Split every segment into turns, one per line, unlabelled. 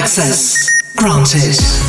Access granted.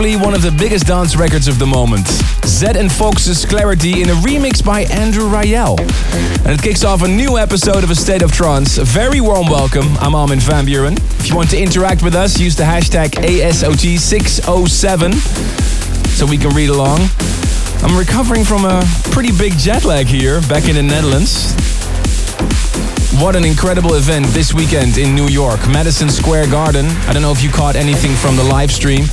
One of the biggest dance records of the moment. Zedd and Foxes Clarity in a remix by Andrew Rayel. And it kicks off a new episode of A State of Trance. A very warm welcome. I'm Armin van Buuren. If you want to interact with us, use the hashtag ASOT607 so we can read along. I'm recovering from a pretty big jet lag here back in the Netherlands. What an incredible event this weekend in New York, Madison Square Garden. I don't know if you caught anything from the live stream.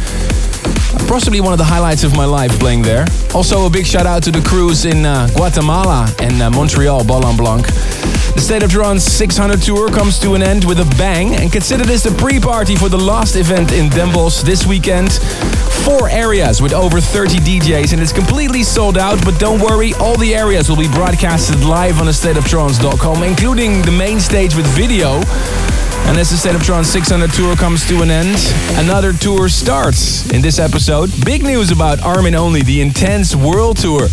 Possibly one of the highlights of my life playing there. Also, a big shout out to the crews in uh, Guatemala and uh, Montreal, Ballon Blanc. The State of Trance 600 tour comes to an end with a bang, and consider this the pre party for the last event in Den Bosch this weekend. Four areas with over 30 DJs, and it's completely sold out. But don't worry, all the areas will be broadcasted live on thestateoftrance.com, including the main stage with video. And as the State of Trance 600 tour comes to an end, another tour starts. In this episode, big news about Armin Only, the Intense World Tour.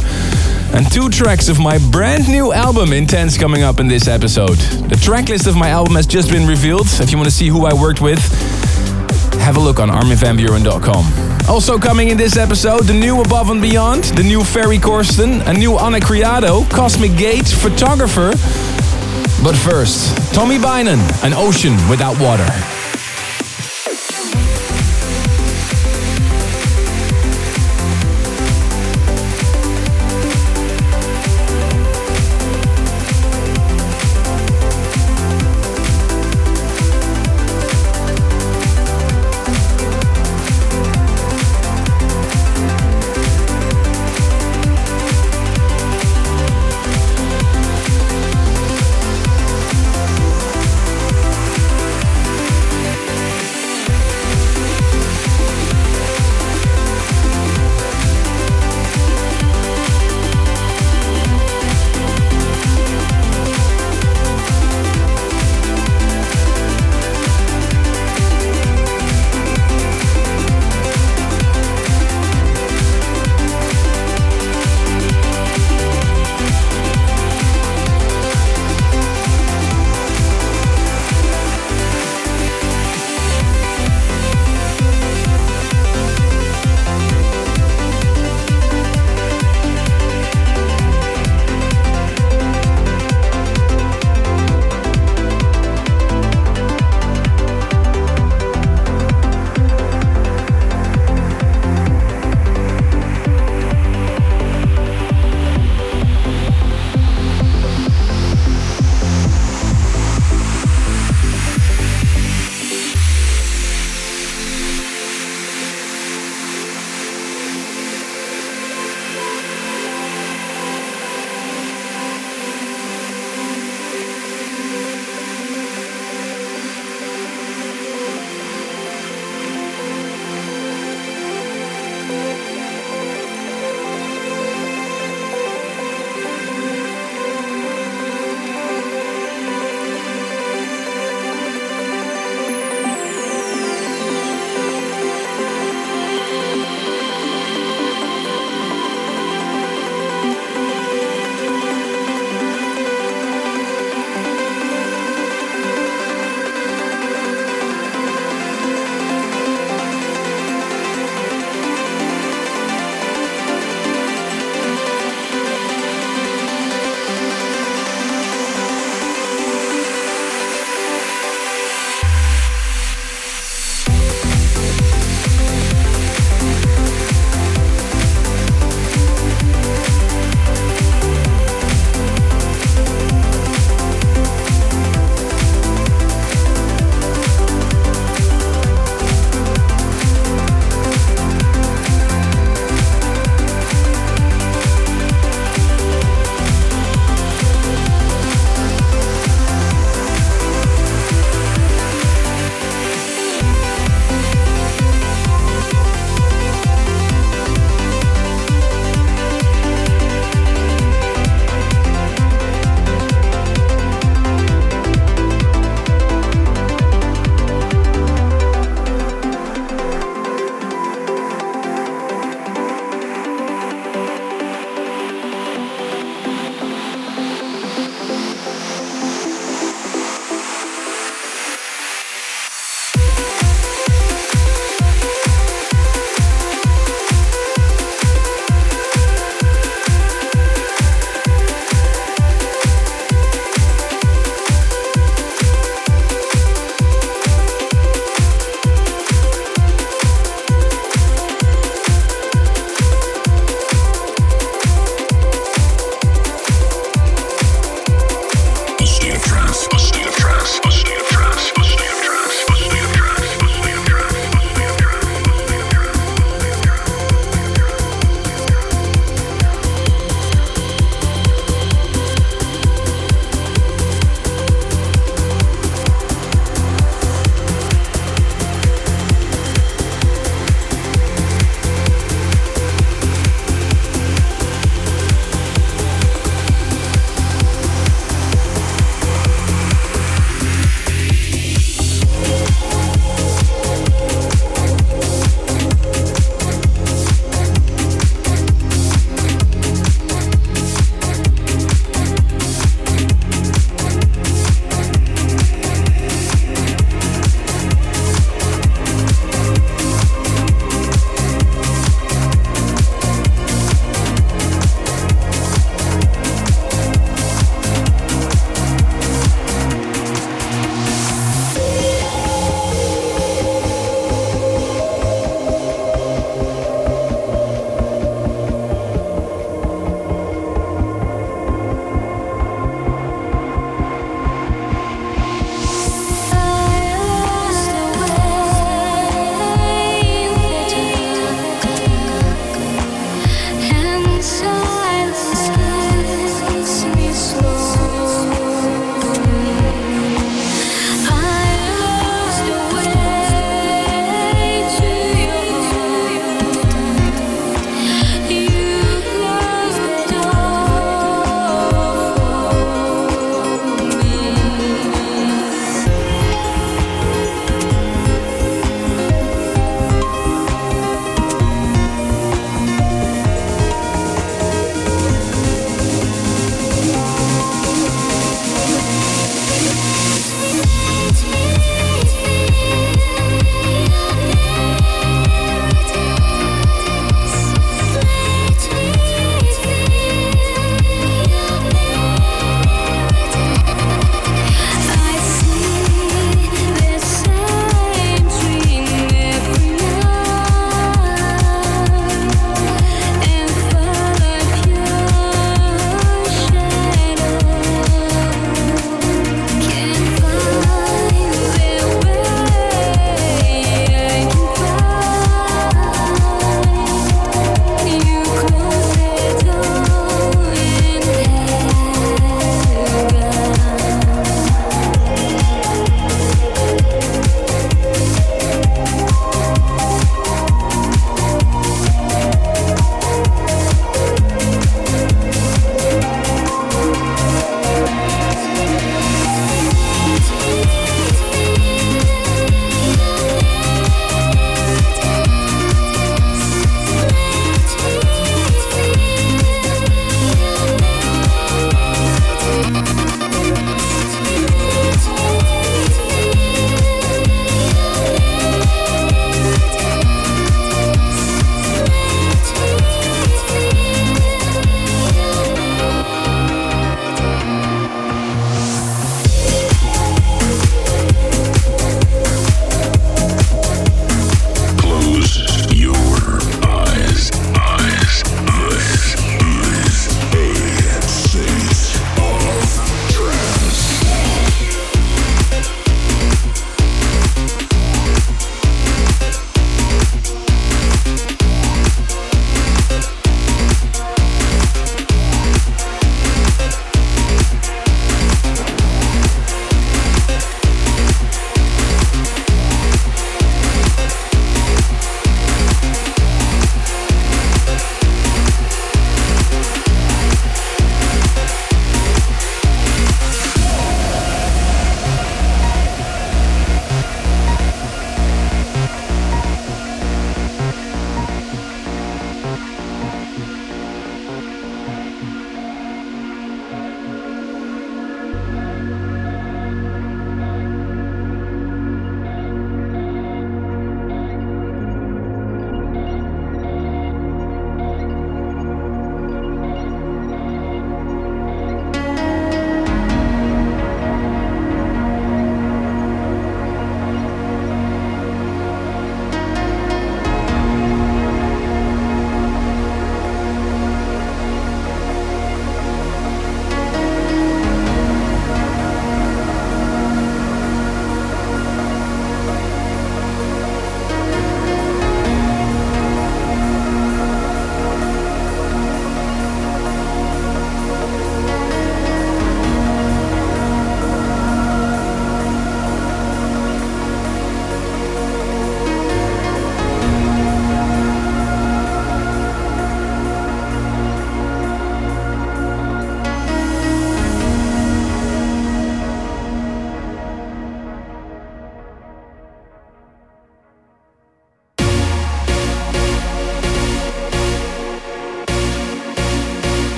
And two tracks of my brand new album, Intense, coming up in this episode. The track list of my album has just been revealed. If you want to see who I worked with, have a look on arminvanburen.com. Also coming in this episode, the new Above and Beyond, the new Ferry Corsten, a new Ana Criado, Cosmic Gate, Photographer, but first, Tommy Bynon, An Ocean Without Water.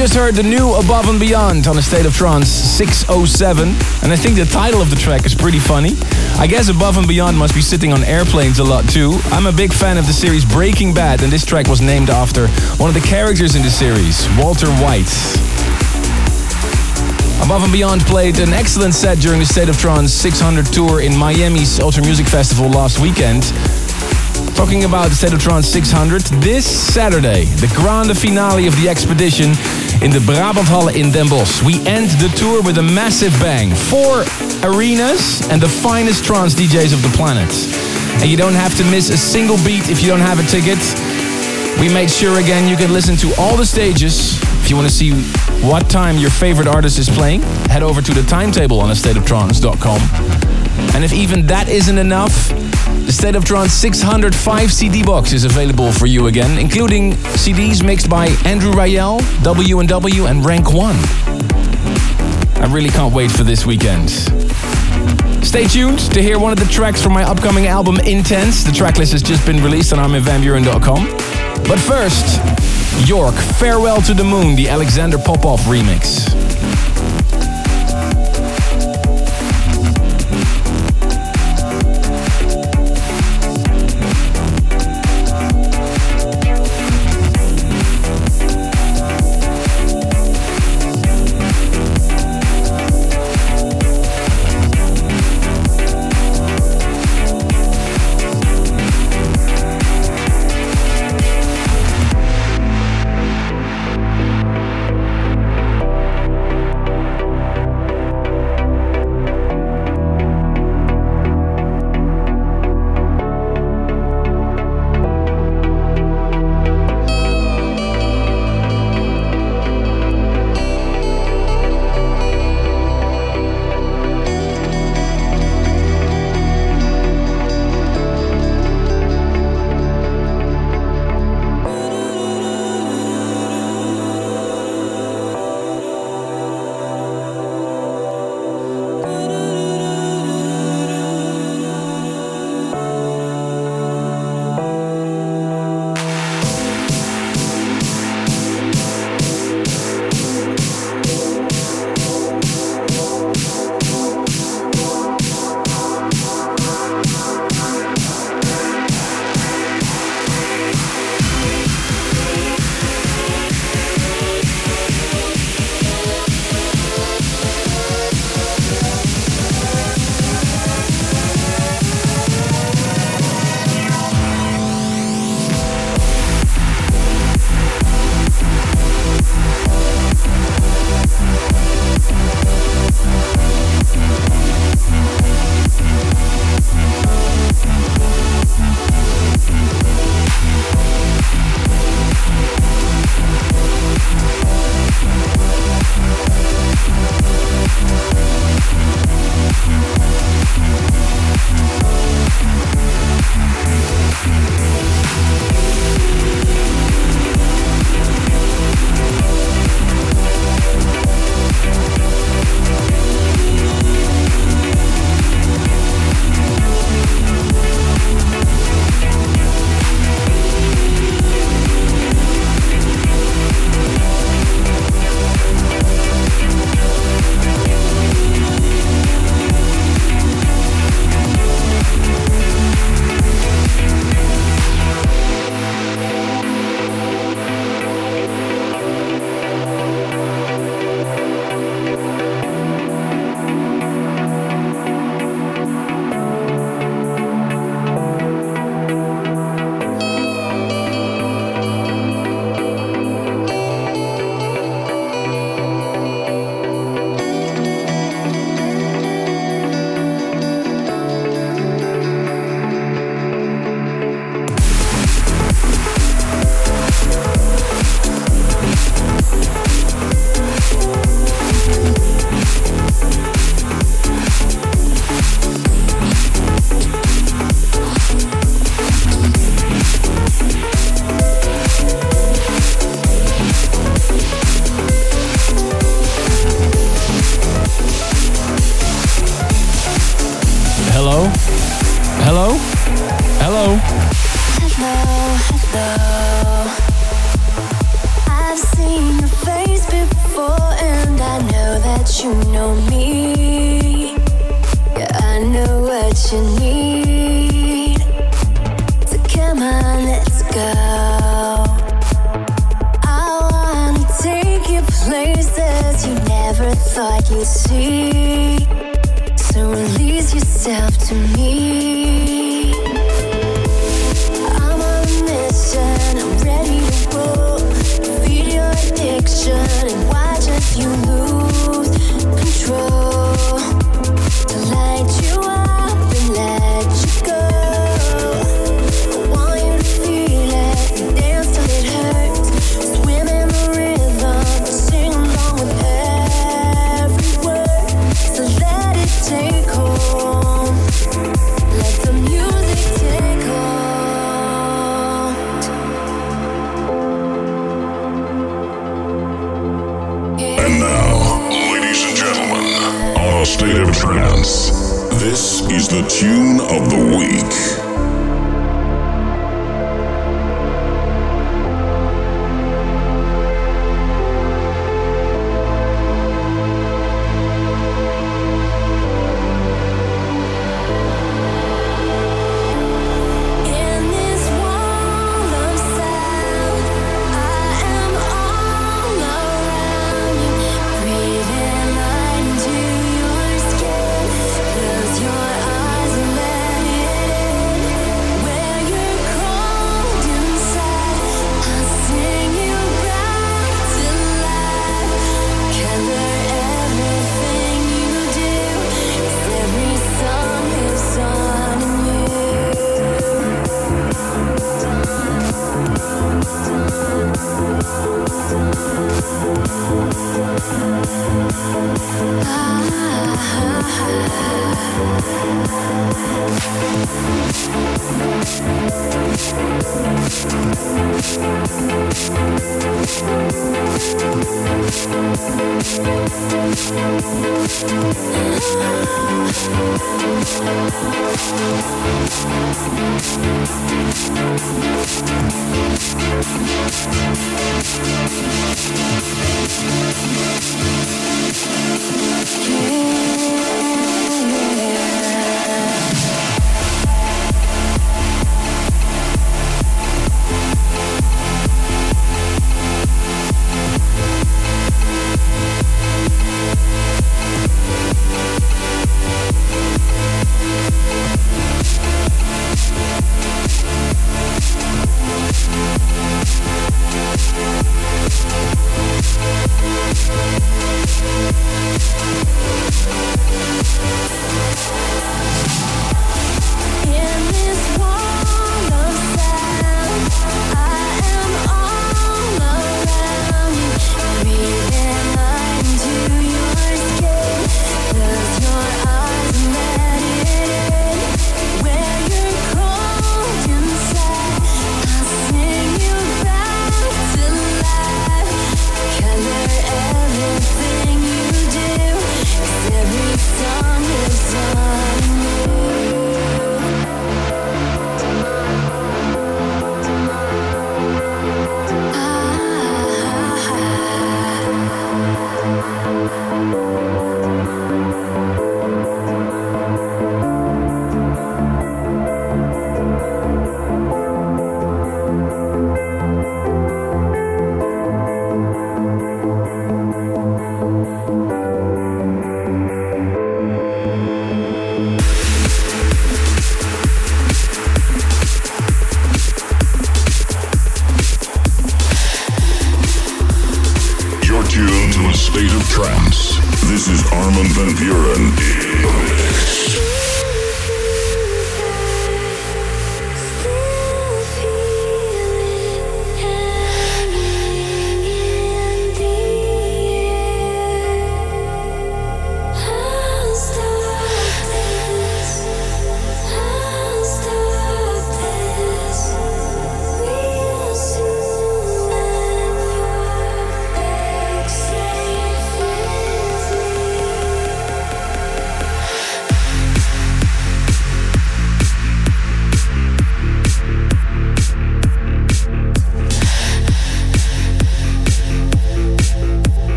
Just heard the new Above and Beyond on the State of Trance 607, and I think the title of the track is pretty funny. I guess Above and Beyond must be sitting on airplanes a lot too. I'm a big fan of the series Breaking Bad, and this track was named after one of the characters in the series, Walter White. Above and Beyond played an excellent set during the State of Trance 600 tour in Miami's Ultra Music Festival last weekend. Talking about the State of Trance 600, this Saturday, the grande finale of the expedition in the Brabanthalle in Den Bosch. We end the tour with a massive bang. Four arenas and the finest trance DJs of the planet. And you don't have to miss a single beat if you don't have a ticket. We made sure again you can listen to all the stages. If you want to see what time your favorite artist is playing, head over to the timetable on stateoftrance.com. And if even that isn't enough, the State of Trance 605 CD box is available for you again, including CDs mixed by Andrew Rayel, W&W and Rank 1. I really can't wait for this weekend. Stay tuned to hear one of the tracks from my upcoming album Intense. The tracklist has just been released on arminvanburen.com. But first, York, Farewell to the Moon, the Alexander Popov remix.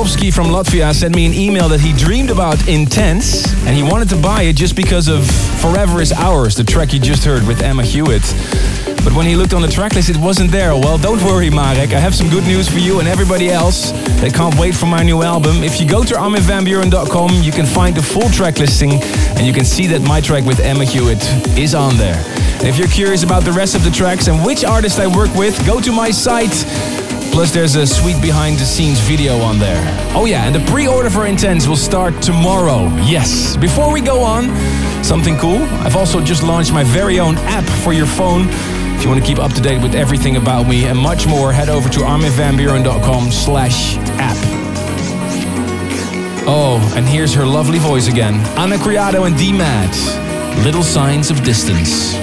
From Latvia sent me an email that he dreamed about Intense and he wanted to buy it just because of Forever is Ours, the track you just heard with Emma Hewitt. But when he looked on the tracklist, it wasn't there. Well, don't worry, Marek. I have some good news for you and everybody else that can't wait for my new album. If you go to arminvanburen.com, you can find the full track listing and you can see that my track with Emma Hewitt is on there. If you're curious about the rest of the tracks and which artist I work with, go to my site. Plus, there's a sweet behind the scenes video on there. Oh, yeah, and the pre order for Intense will start tomorrow. Yes. Before we go on, something cool. I've also just launched my very own app for your phone. If you want to keep up to date with everything about me and much more, head over to arminvanburen.com slash app. Oh, and here's her lovely voice again. Ana Criado and D-Mad. Little Signs of Distance.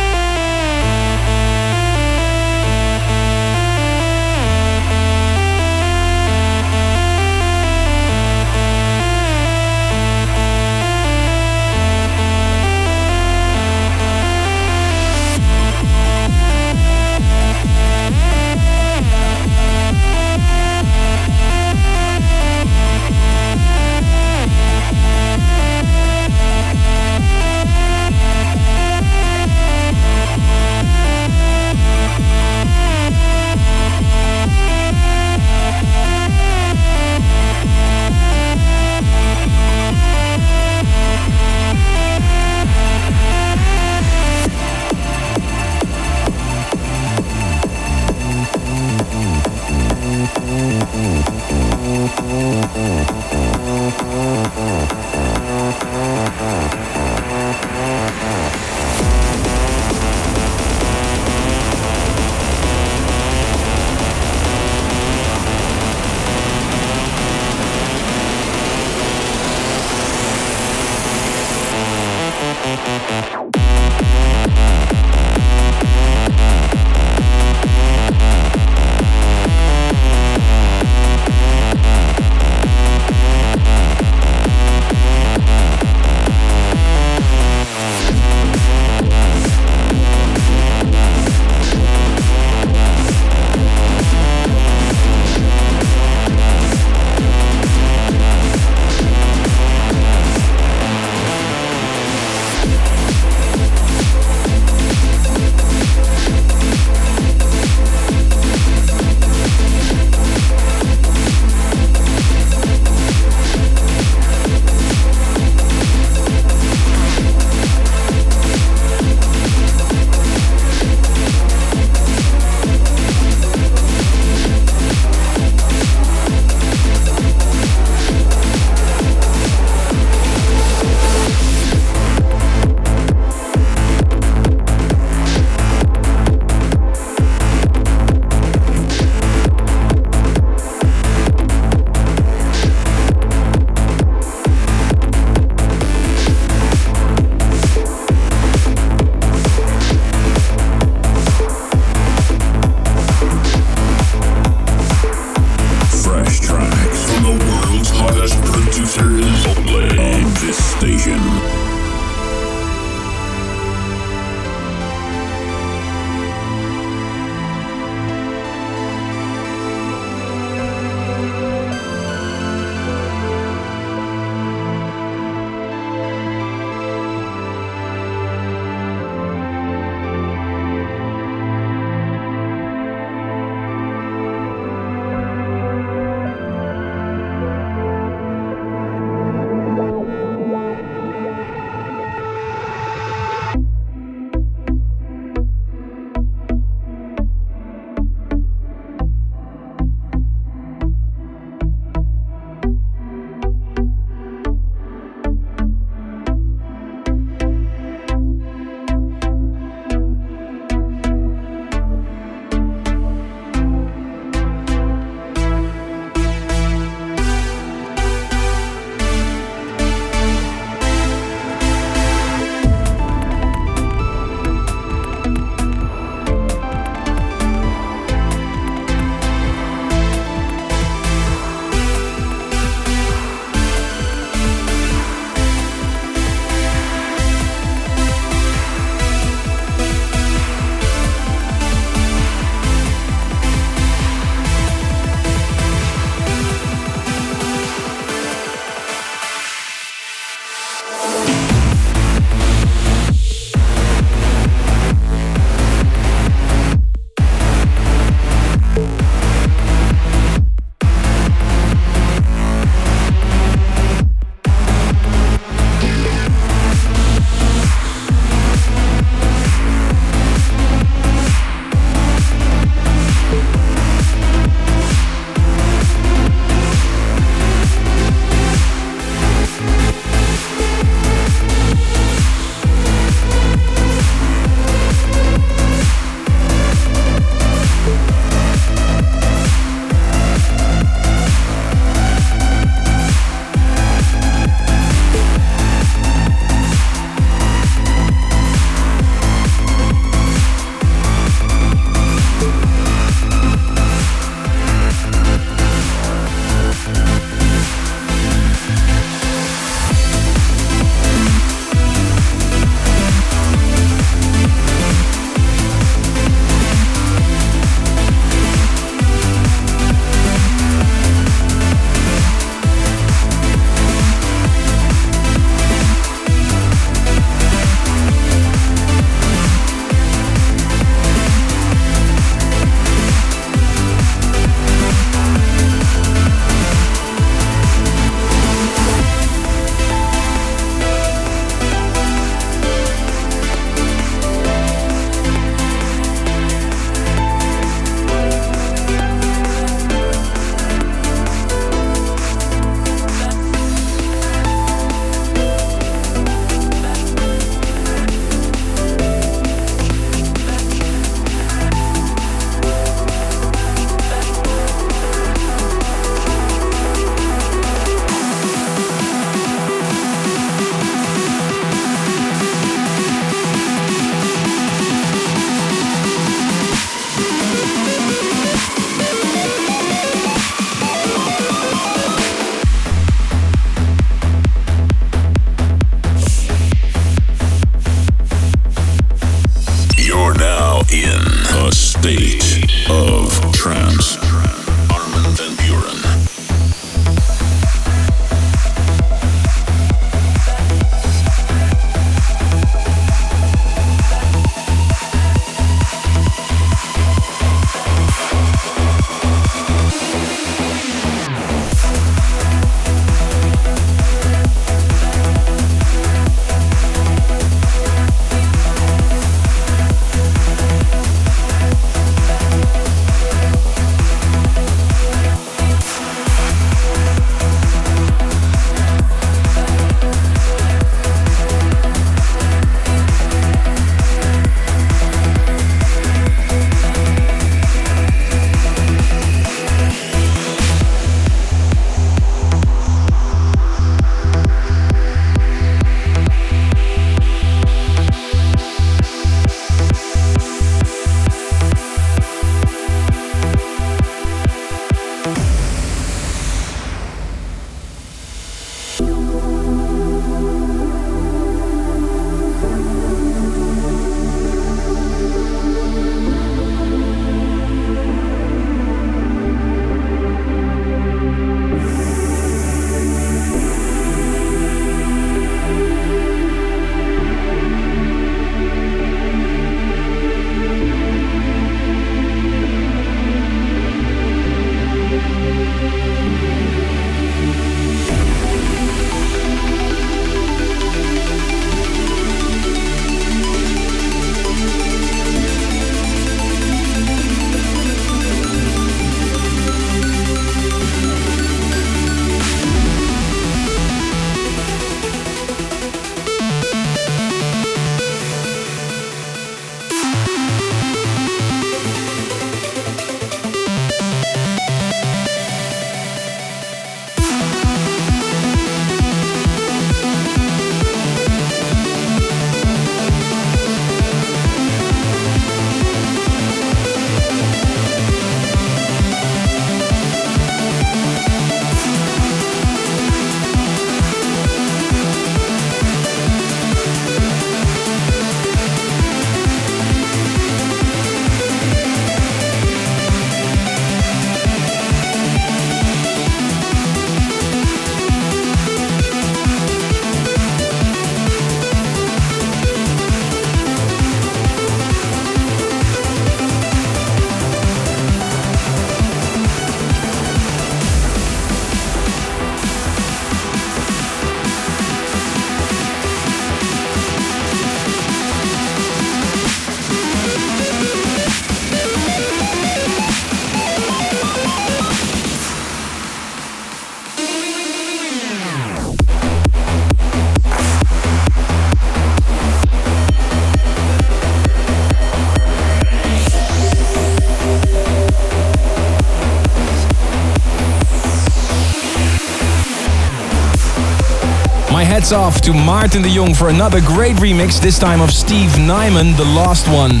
Hats off to Martin de Jong for another great remix, this time of Steve Nyman, The Lost One.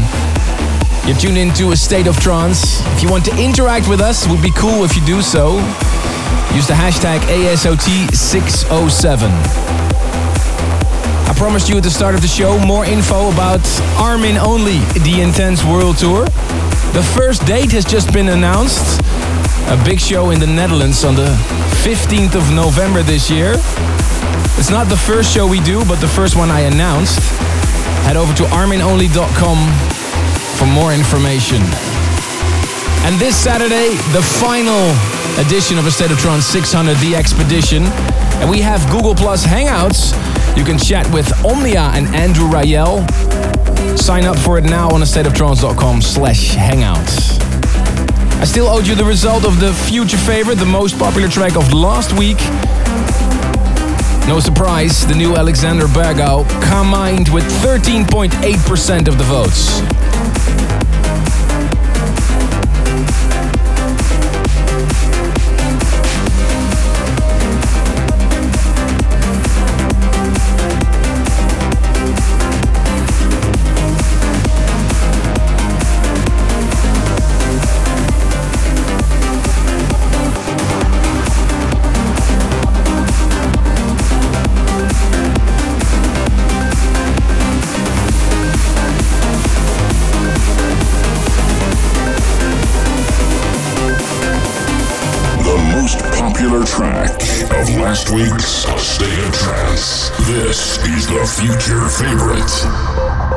You're tuned into a state of trance. If you want to interact with us, it would be cool if you do so. Use the hashtag ASOT607. I promised you at the start of the show more info about Armin Only, the Intense World Tour. The first date has just been announced. A big show in the Netherlands on the 15th of November this year. It's not the first show we do, but the first one I announced. Head over to arminonly.com for more information. And this Saturday, the final edition of A State of Trance 600, The Expedition. And we have Google Plus Hangouts. You can chat with Omnia and Andrew Rayel. Sign up for it now on astateoftrance.com slash hangouts. I still owed you the result of the future favorite, the most popular track of last week. No surprise, the new Alexander Bergau combined with 13.8% of the votes.
Last week's State of Trance. This is the future favorite.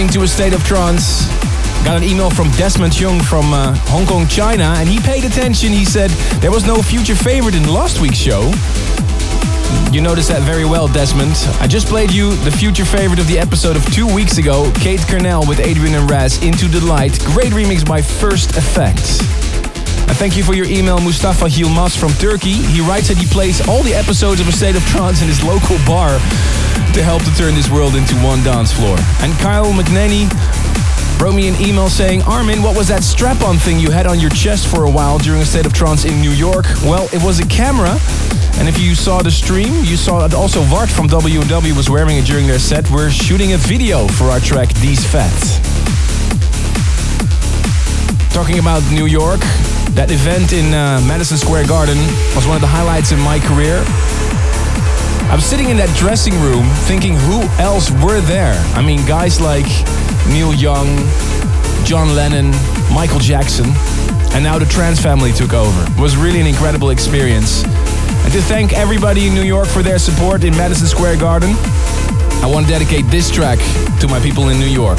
Listening to A State of Trance. Got an email from Desmond Young from uh, Hong Kong, China, and he paid attention. He said there was no future favorite in last week's show. You noticed that very well, Desmond. I just played you the future favorite of the episode of two weeks ago, Kate Cornell with Adrian and Raz, Into the Light. Great remix by First Effect. And thank you for your email, Mustafa Hilmas from Turkey. He writes that he plays all the episodes of A State of Trance in his local bar to help to turn this world into one dance floor. And Kyle McNaney wrote me an email saying, Armin, what was that strap on thing you had on your chest for a while during a state of trance in New York? Well, it was a camera. And if you saw the stream, you saw that also Ward from W&W was wearing it during their set. We're shooting a video for our track These Fats. Talking about New York, that event in uh, Madison Square Garden was one of the highlights in my career. I was sitting in that dressing room thinking who else were there? I mean, guys like Neil Young, John Lennon, Michael Jackson, and now the trance family took over. It was really an incredible experience. And to thank everybody in New York for their support in Madison Square Garden, I want to dedicate this track to my people in New York.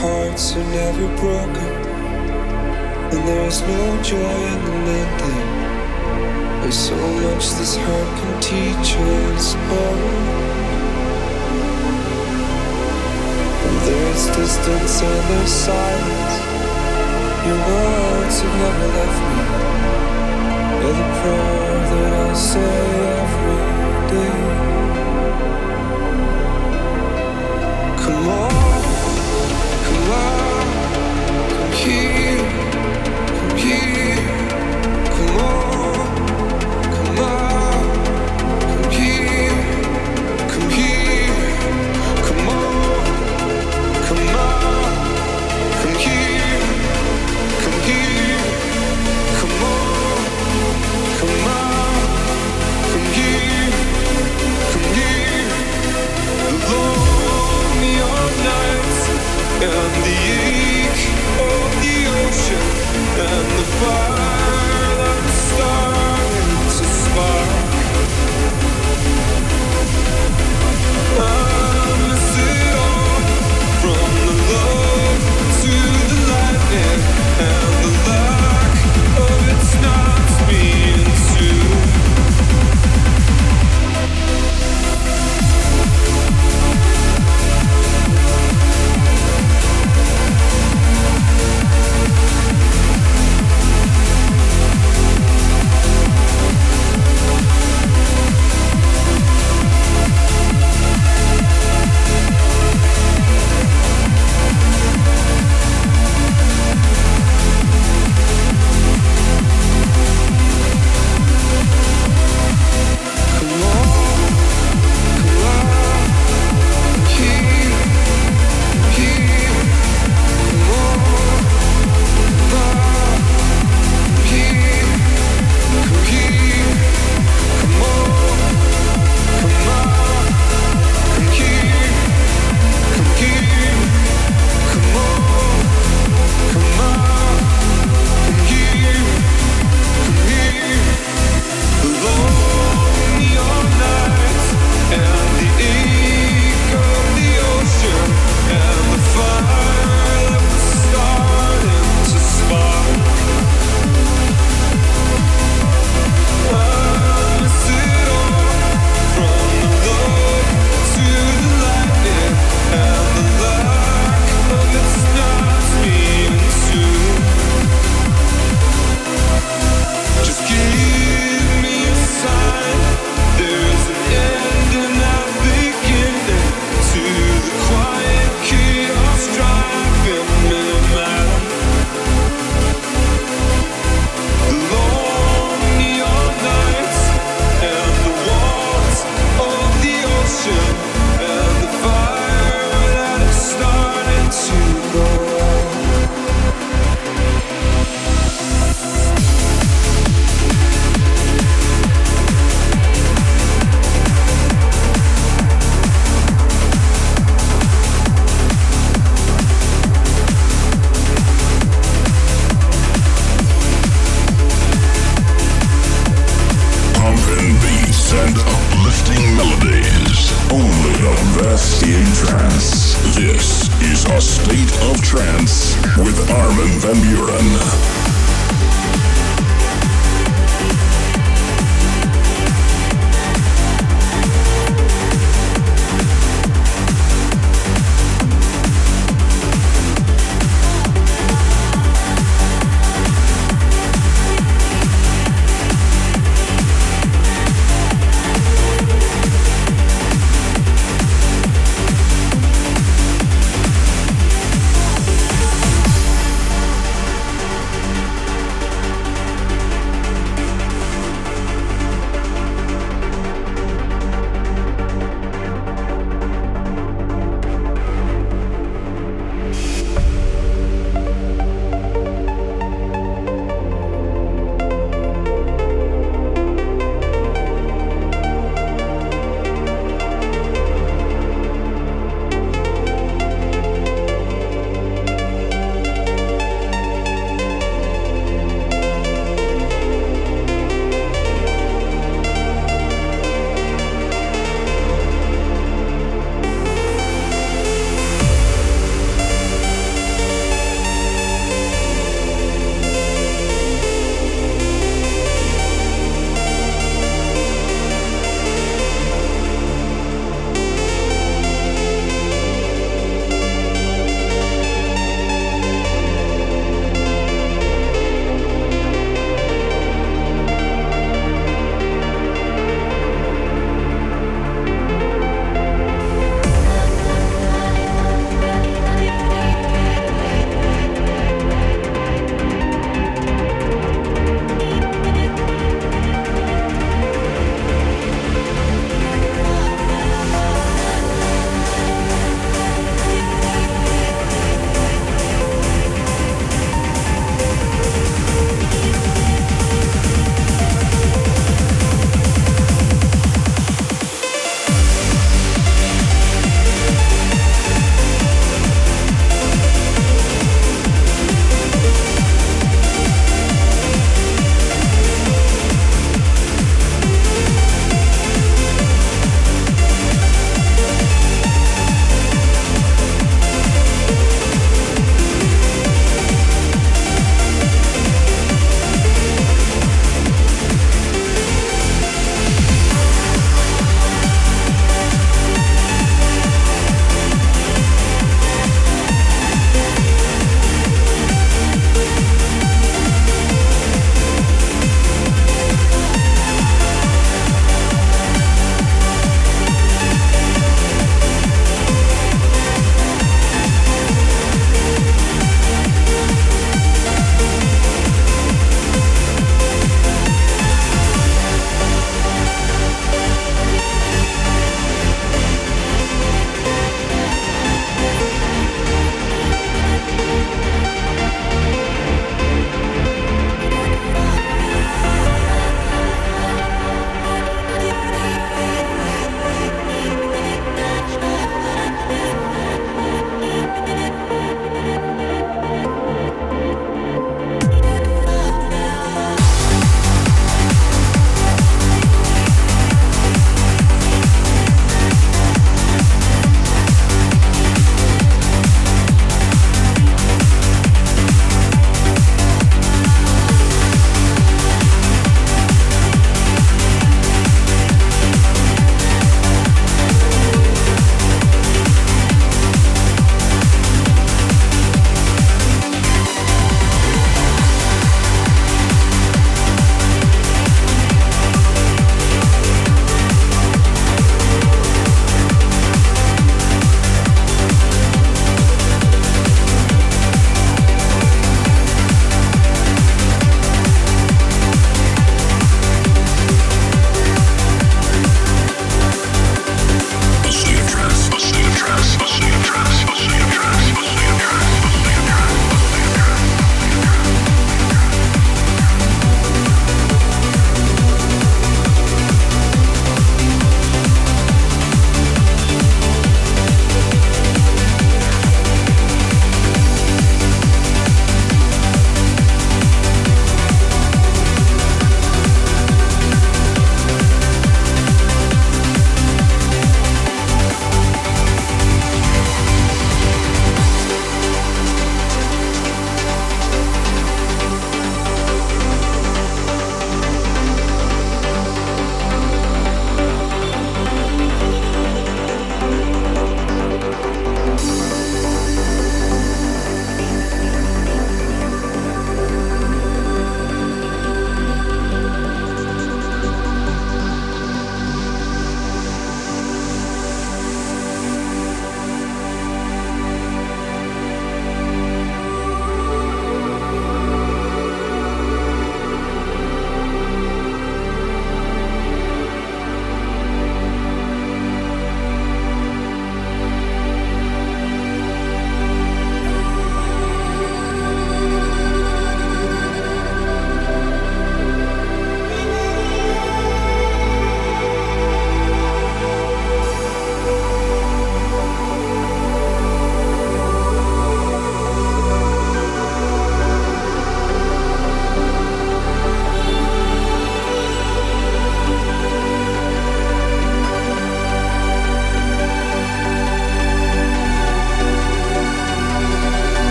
hearts are never broken, and there is no joy in the ending. There's so much this heart can teach us both. And there's distance and there's silence. Your words have never left me. You're the prayer that I say every day. and the fire.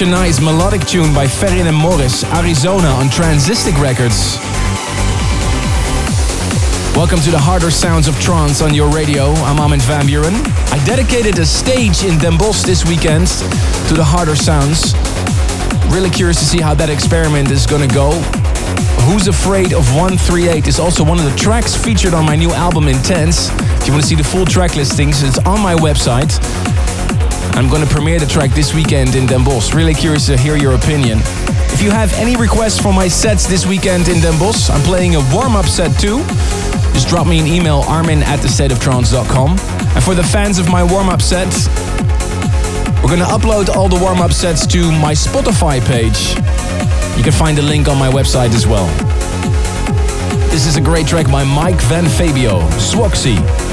A
nice melodic tune by Ferrin and Morris, Arizona on Transistic Records. Welcome to the harder sounds of trance on your radio. I'm Armin van Buuren. I dedicated a stage in Den Bosch this weekend to the harder sounds. Really curious to see how that experiment is gonna go. Who's Afraid of 138 is also one of the tracks featured on my new album Intense. If you want to see the full track listings, it's on my website. I'm gonna premiere the track this weekend in Den Bosch. Really curious to hear your opinion. If you have any requests for my sets this weekend in Den Bosch, I'm playing a warm-up set too. Just drop me an email, armin at thestateoftrance.com. And for the fans of my warm-up set, we're gonna upload all the warm-up sets to my Spotify page. You can find the link on my website as well. This is a great track by Mike Van Fabio, Swoxy.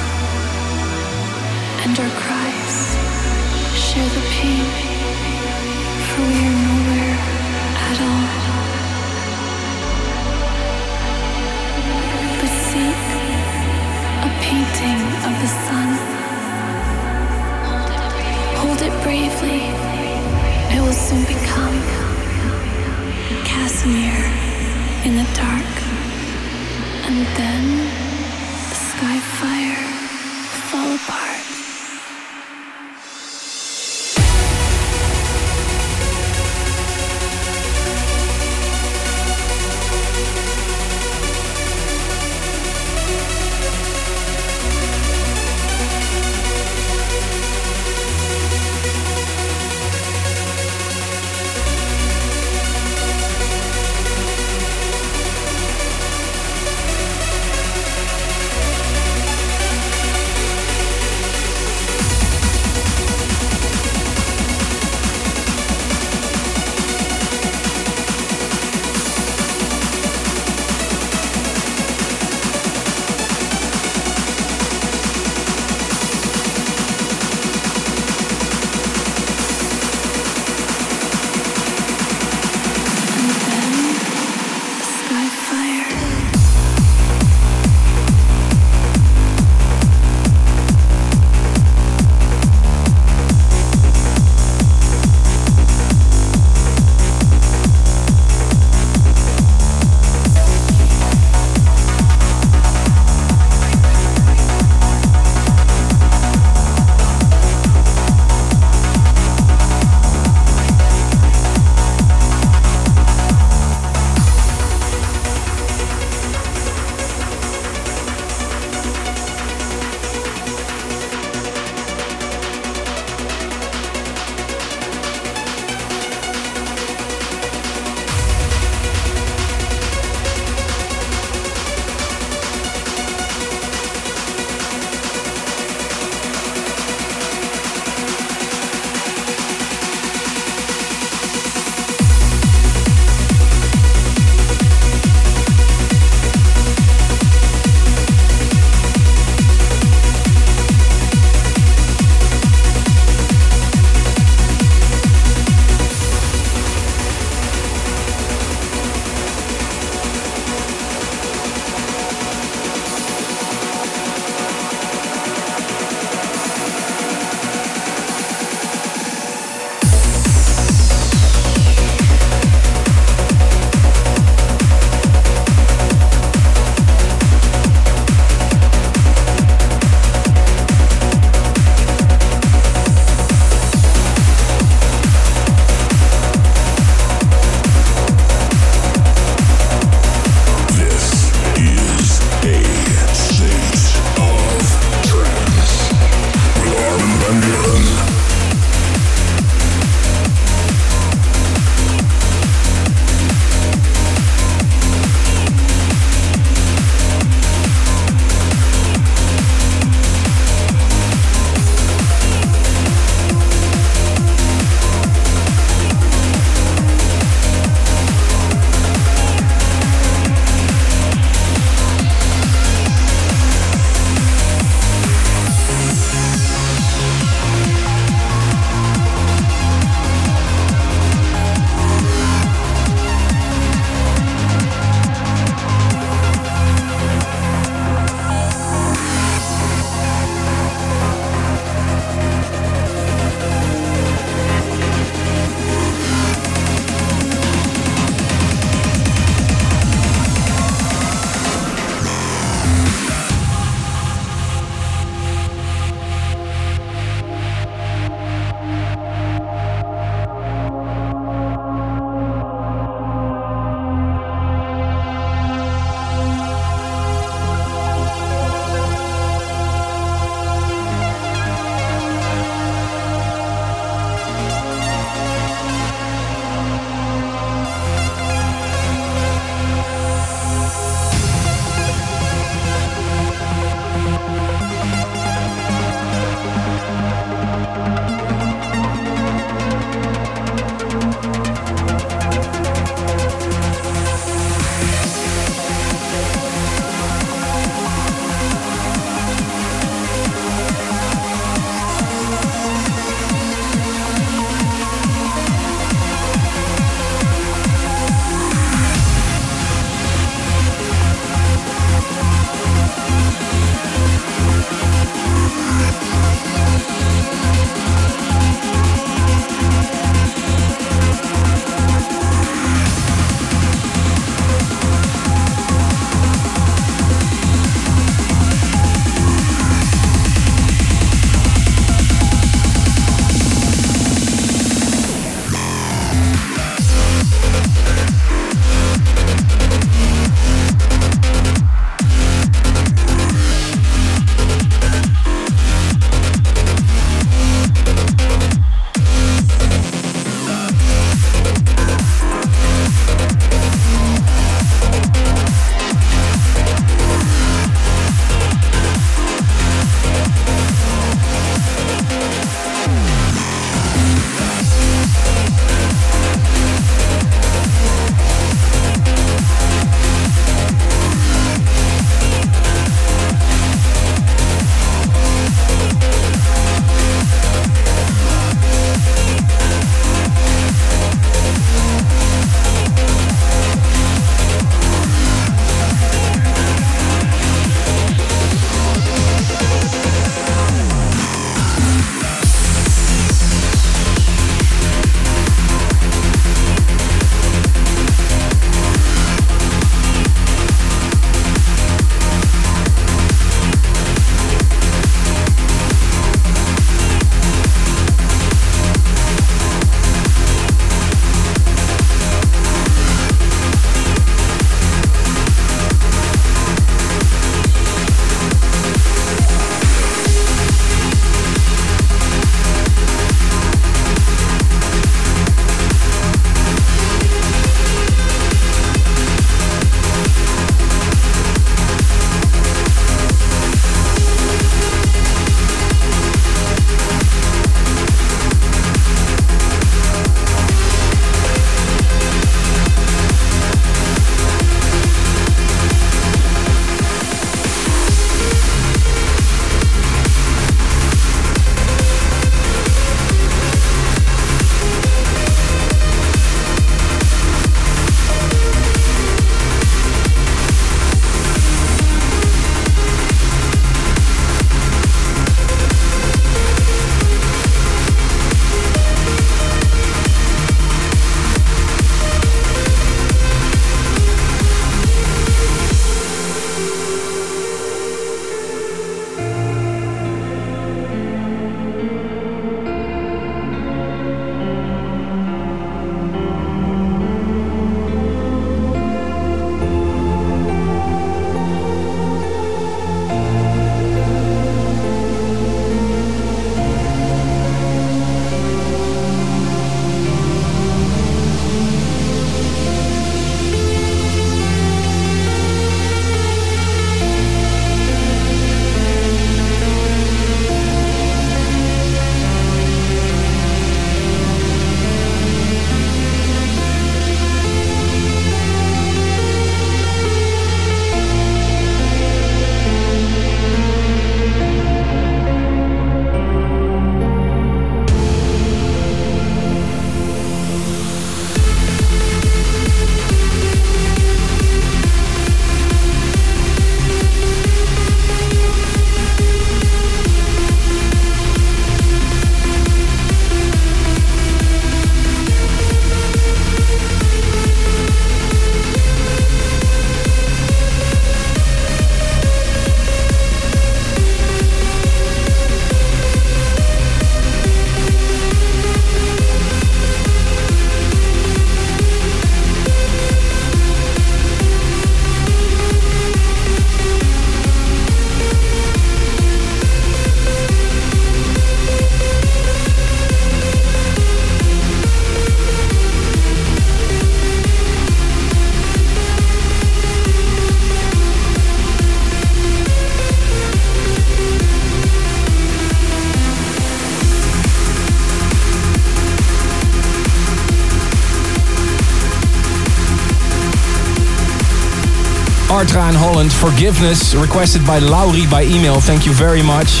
Artra in Holland, Forgiveness, requested by Laurie by email. Thank you very much.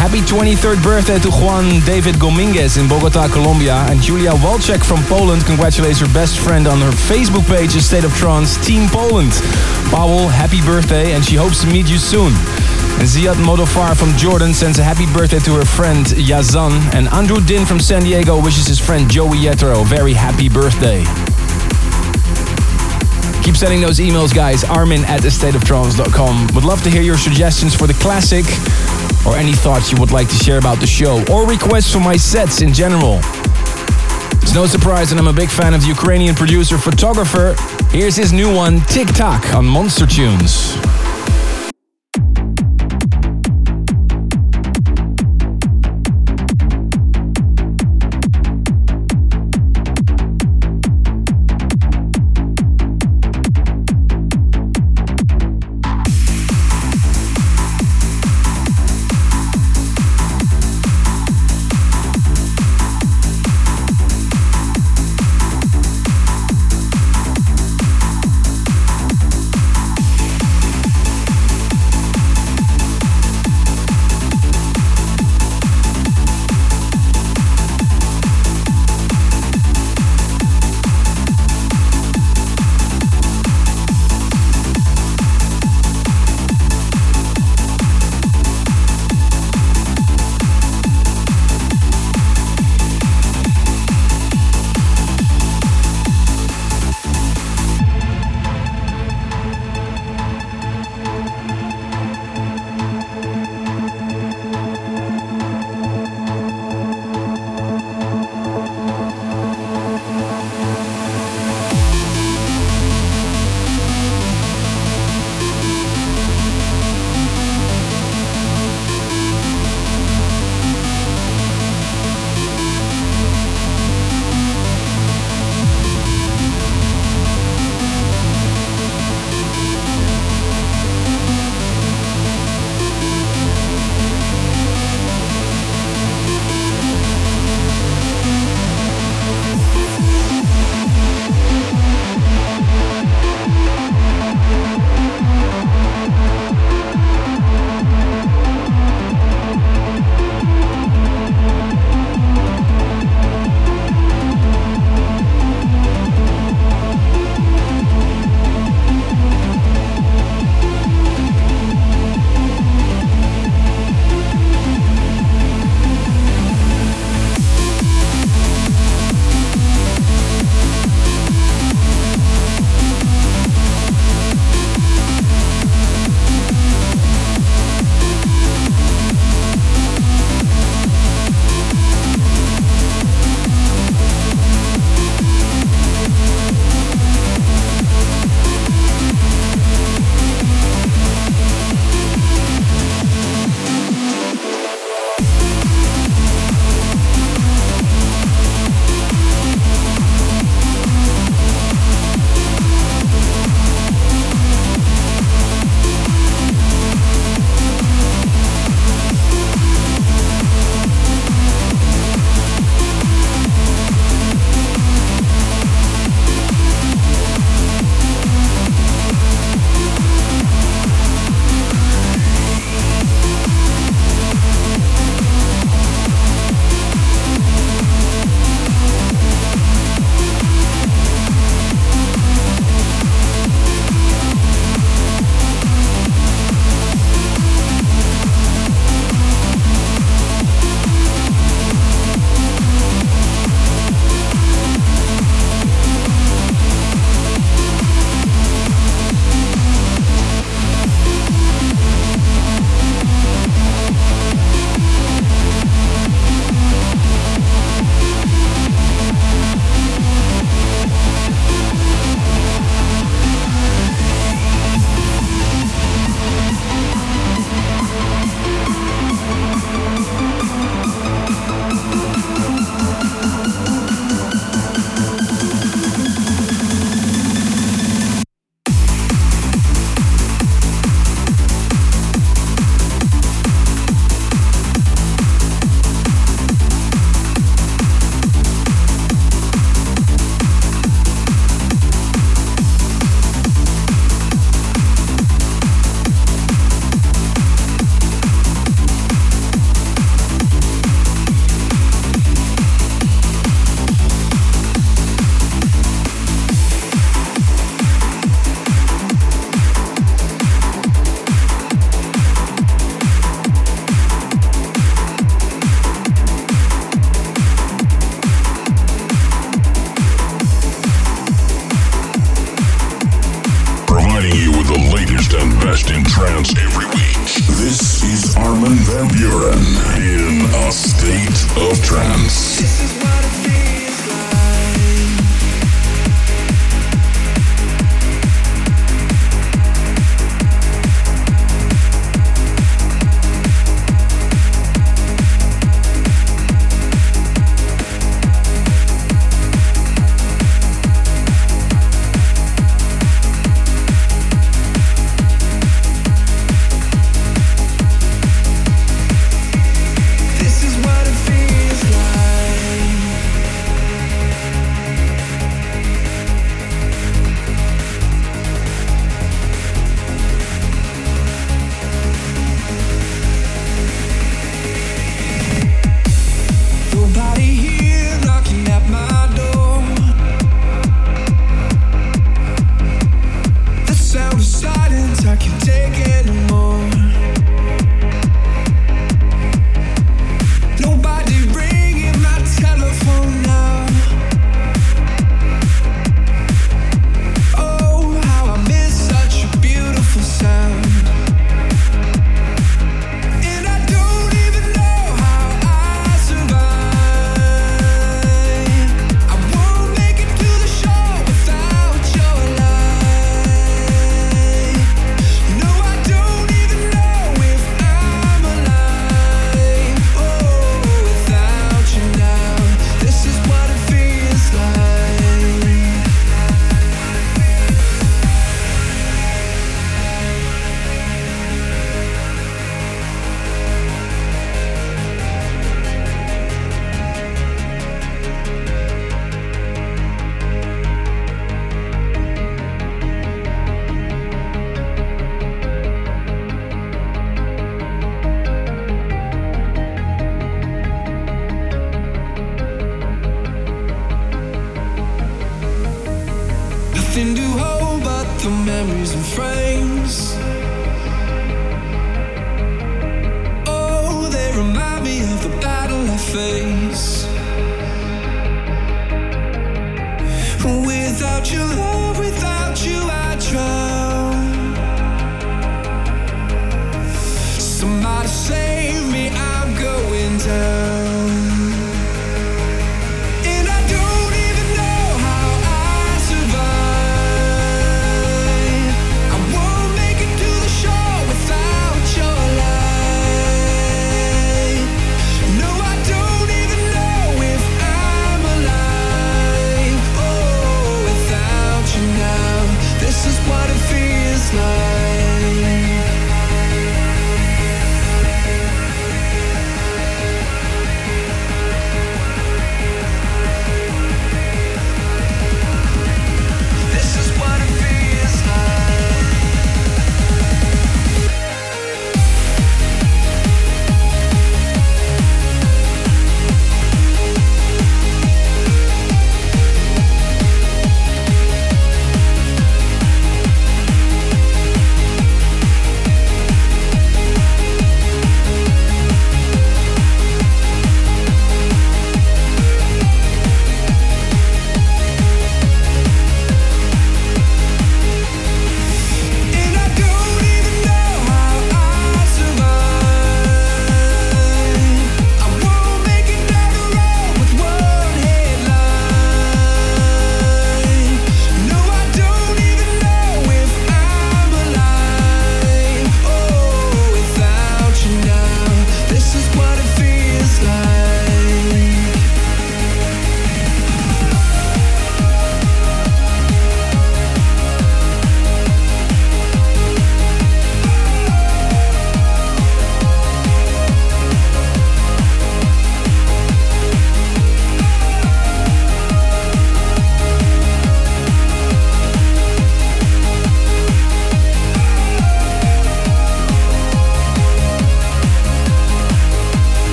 Happy 23rd birthday to Juan David Dominguez in Bogota, Colombia. And Julia Walczek from Poland congratulates her best friend on her Facebook page, State of Trance, Team Poland. Paul, happy birthday, and she hopes to meet you soon. And Ziad Modofar from Jordan sends a happy birthday to her friend Yazan. And Andrew Din from San Diego wishes his friend Joey Yetro a very happy birthday. Keep sending those emails, guys. Armin at thestateoftrance.com. Would love to hear your suggestions for the classic or any thoughts you would like to share about the show or requests for my sets in general. It's no surprise that I'm a big fan of the Ukrainian producer photographer. Here's his new one, TikTok, on Monster Tunes.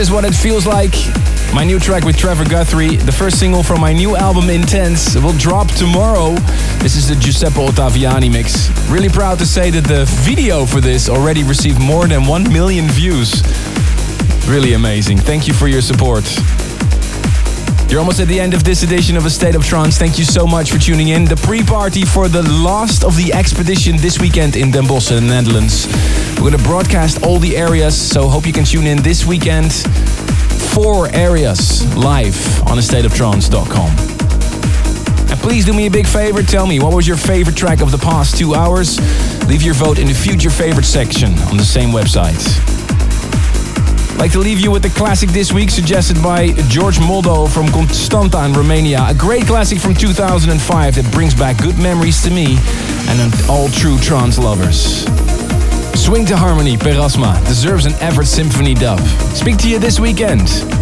Is
what it feels like. my new track with Trevor Guthrie, the first single from my new album Intense, will drop tomorrow. This is the Giuseppe Ottaviani mix. Really proud to say that the video for this already received more than 1 million views. Really amazing. Thank you for your support. You're almost at the end of this edition of A State of Trance. Thank you so much for tuning in. The pre-party for the last of the expedition this weekend in Den Bosch, in the Netherlands. We're going to broadcast all the areas, so hope you can tune in this weekend. Four areas live on astateoftrance.com. And please do me a big favor. Tell me, what was your favorite track of the past two hours? Leave your vote in the future favorite section on the same website like to leave you with the classic this week suggested by George Moldo from Constanta in Romania. A great classic from 2005 that brings back good memories to me and all true trance lovers. Swing to Harmony, Perasma, deserves an Everett Symphony dub. Speak to you this weekend.